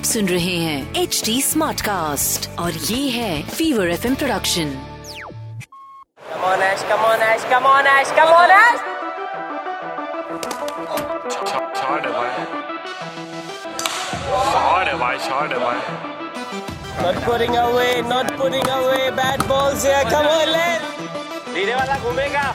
आप सुन रहे हैं एच डी स्मार्ट कास्ट और ये है फीवर एफ़ एम प्रोडक्शन घूमेगा।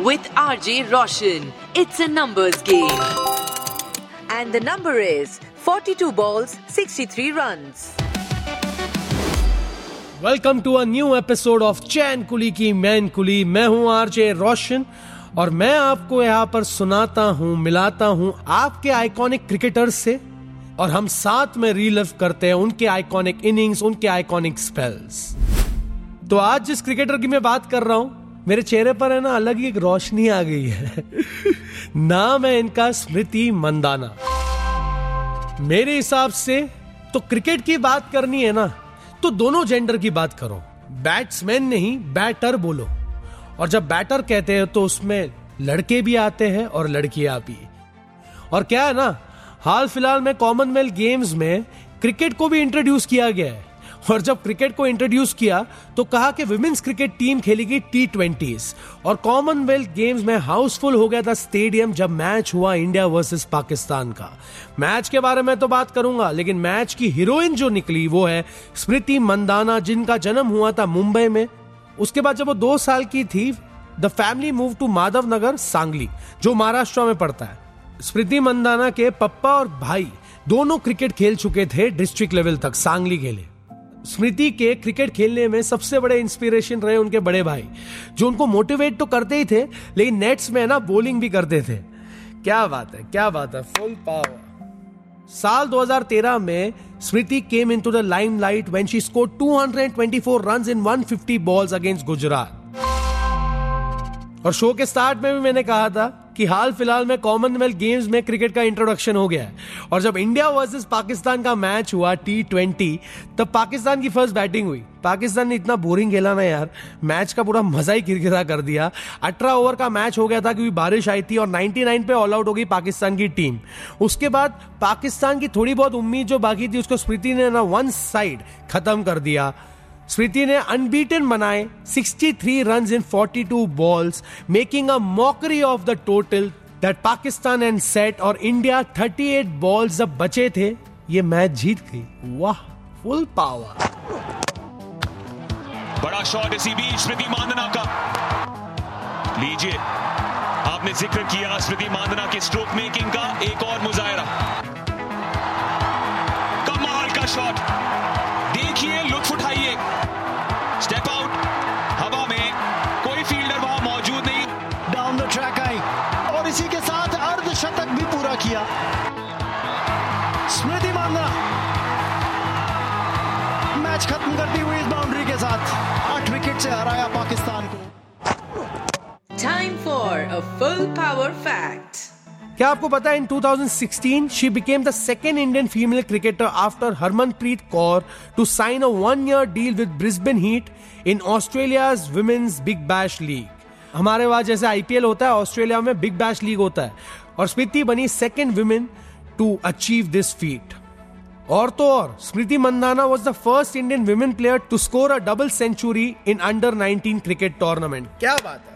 With RJ Roshan. It's a numbers game. And the number is 42 balls, 63 runs. Welcome to a new episode of Chain Kuli Ki Main Kuli मैं हूँ RJ रोशन और मैं आपको यहाँ पर सुनाता हूँ मिलाता हूँ आपके आइकॉनिक क्रिकेटर्स से और हम साथ में रीलिव करते हैं उनके आइकॉनिक इनिंग्स उनके आइकॉनिक स्पेल्स तो आज जिस क्रिकेटर की मैं बात कर रहा हूँ, मेरे चेहरे पर है ना अलग ही एक रोशनी आ गई है। नाम है इनका स्मृति मंदाना। मेरे हिसाब से तो क्रिकेट की बात करनी है ना तो दोनों जेंडर की बात करो। बैट्समैन नहीं बैटर बोलो। और जब बैटर कहते हैं तो उसमें लड़के भी आते हैं और लड़कियाँ भी। और क्या है ना, हाल फ़िलहाल में कॉमनवेल्थ गेम्स में क्रिकेट को भी इंट्रोड्यूस किया गया है। और जब क्रिकेट को इंट्रोड्यूस किया तो कहा कि विमेन्स क्रिकेट टीम खेलेगी टी ट्वेंटीज और कॉमनवेल्थ गेम्स में हाउसफुल हो गया था स्टेडियम जब मैच हुआ इंडिया वर्सेस पाकिस्तान का। मैच के बारे में तो बात करूँगा, लेकिन मैच की हीरोइन जो निकली, वो है स्मृति मंदाना, जिनका जन्म हुआ था मुंबई में। उसके बाद जब वो दो साल की थी the family move to Madhav Nagar Sangli, जो महाराष्ट्र में पड़ता है। स्मृति मंदाना के पप्पा और भाई दोनों क्रिकेट खेल चुके थे डिस्ट्रिक्ट लेवल तक, सांगली लिए। स्मृति के क्रिकेट खेलने में सबसे बड़े इंस्पिरेशन रहे उनके बड़े भाई, जो उनको मोटिवेट तो करते ही थे, लेकिन नेट्स में ना बॉलिंग भी करते थे। क्या बात है, क्या बात है फुल पावर साल 2013 में Smriti came in to the lime limelight when she score 224 run in 150 balls against Gujarat और शो के स्टार्ट में भी मैंने कहा था कि हाल फ़िलहाल में कॉमनवेल्थ गेम्स में क्रिकेट का इंट्रोडक्शन हो गया है। और जब इंडिया वर्सेस पाकिस्तान का मैच हुआ टी ट्वेंटी तब पाकिस्तान की फ़र्स्ट बैटिंग हुई। पाकिस्तान ने इतना बोरिंग खेला ना यार। मैच का पूरा मज़ा ही किरकिरा कर दिया। अठारह ओवर का मैच हो गया था क्योंकि बारिश आई थी और 99 पे ऑल आउट हो गई पाकिस्तान की टीम उसके बाद पाकिस्तान की थोड़ी बहुत उम्मीद जो बाकी थी, उसको स्मृति ने ना वन साइड खत्म कर दिया। स्मृति ने अनबीटन बनाए 63 runs in 42 balls making a mockery of the total that Pakistan and set और इंडिया 38 बॉल्स जब बचे थे, ये मैच जीत गई। वाह फुल पावर बड़ा शॉट इसी बीच, स्मृति मांदना का। लीजिए, आपने ज़िक्र किया स्मृति मांदना के स्ट्रोक मेकिंग का, एक और मुजाहरा। किया स्मृति मांदना मैच खत्म करती हुई इस बाउंड्री के साथ आठ विकेट से हराया पाकिस्तान को। Time for a full power fact. क्या आपको पता है in 2016 she became the second Indian female cricketer after Harmanpreet Kaur to sign a one year deal with Brisbane Heat in Australia's women's Big Bash League हमारे वहाँ जैसे IPL होता है Australia में बिग बैश लीग होता है। और स्मृति बनी second women to achieve this feat और तो और Smriti Mandhana was the first Indian women player to score a double century in under 19 cricket tournament क्या बात है।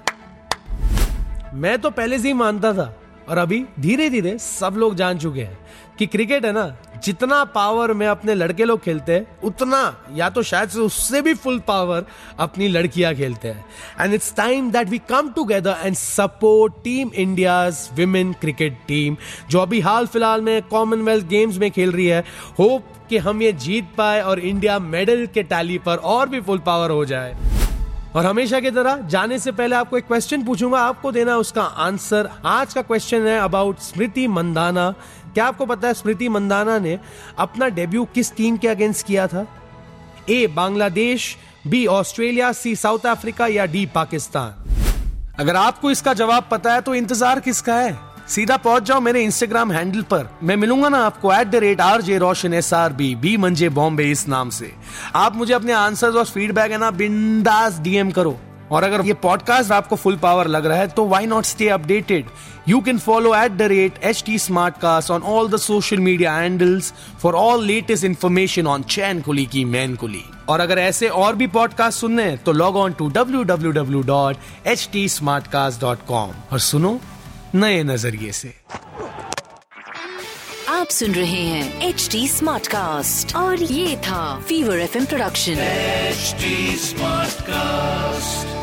मैं तो पहले से ही मानता था और अभी धीरे धीरे सब लोग जान चुके हैं। कि क्रिकेट है ना, जितना पावर में अपने लड़के लोग खेलते हैं, उतना, या तो शायद से उससे भी फुल पावर अपनी लड़कियाँ खेलते हैं। And it's time that we come together and support team India's women cricket team जो अभी हाल फ़िलहाल में कॉमनवेल्थ गेम्स में खेल रही है। होप कि हम ये जीत पाए और इंडिया मेडल के टैली पर और भी फुल पावर हो जाए। और हमेशा की तरह, जाने से पहले आपको एक क्वेश्चन पूछूँगा। आपको देना उसका आंसर आज का क्वेश्चन है अबाउट स्मृति मंदाना क्या आपको पता है स्मृति मंदाना ने अपना डेब्यू किस टीम के अगेंस्ट किया था? A Bangladesh B Australia C South Africa या डी पाकिस्तान? अगर आपको इसका जवाब पता है तो इंतज़ार किसका है? सीधा पहुँच जाओ मेरे इंस्टाग्राम हैंडल पर। मैं मिलूँगा ना आपको at the rate R J Roshan S R B B मंजे बॉम्बे इस नाम से। आप मुझे अपने आंसर्स और फीडबैक है ना बिंदास डीएम करो। और अगर ये पॉडकास्ट आपको फुल पावर लग रहा है तो why not stay updated you can follow at the rate H T Smartcast on all the social media handles for all latest information on Chain Kuli Ki Main Kuli और अगर ऐसे और भी podcast सुनने हैं तो log on to W W W dot H T Smartcast dot com और सुनो नए नज़रिए से। आप सुन रहे हैं एच टी स्मार्ट कास्ट और ये था Fever F production HD Smartcast.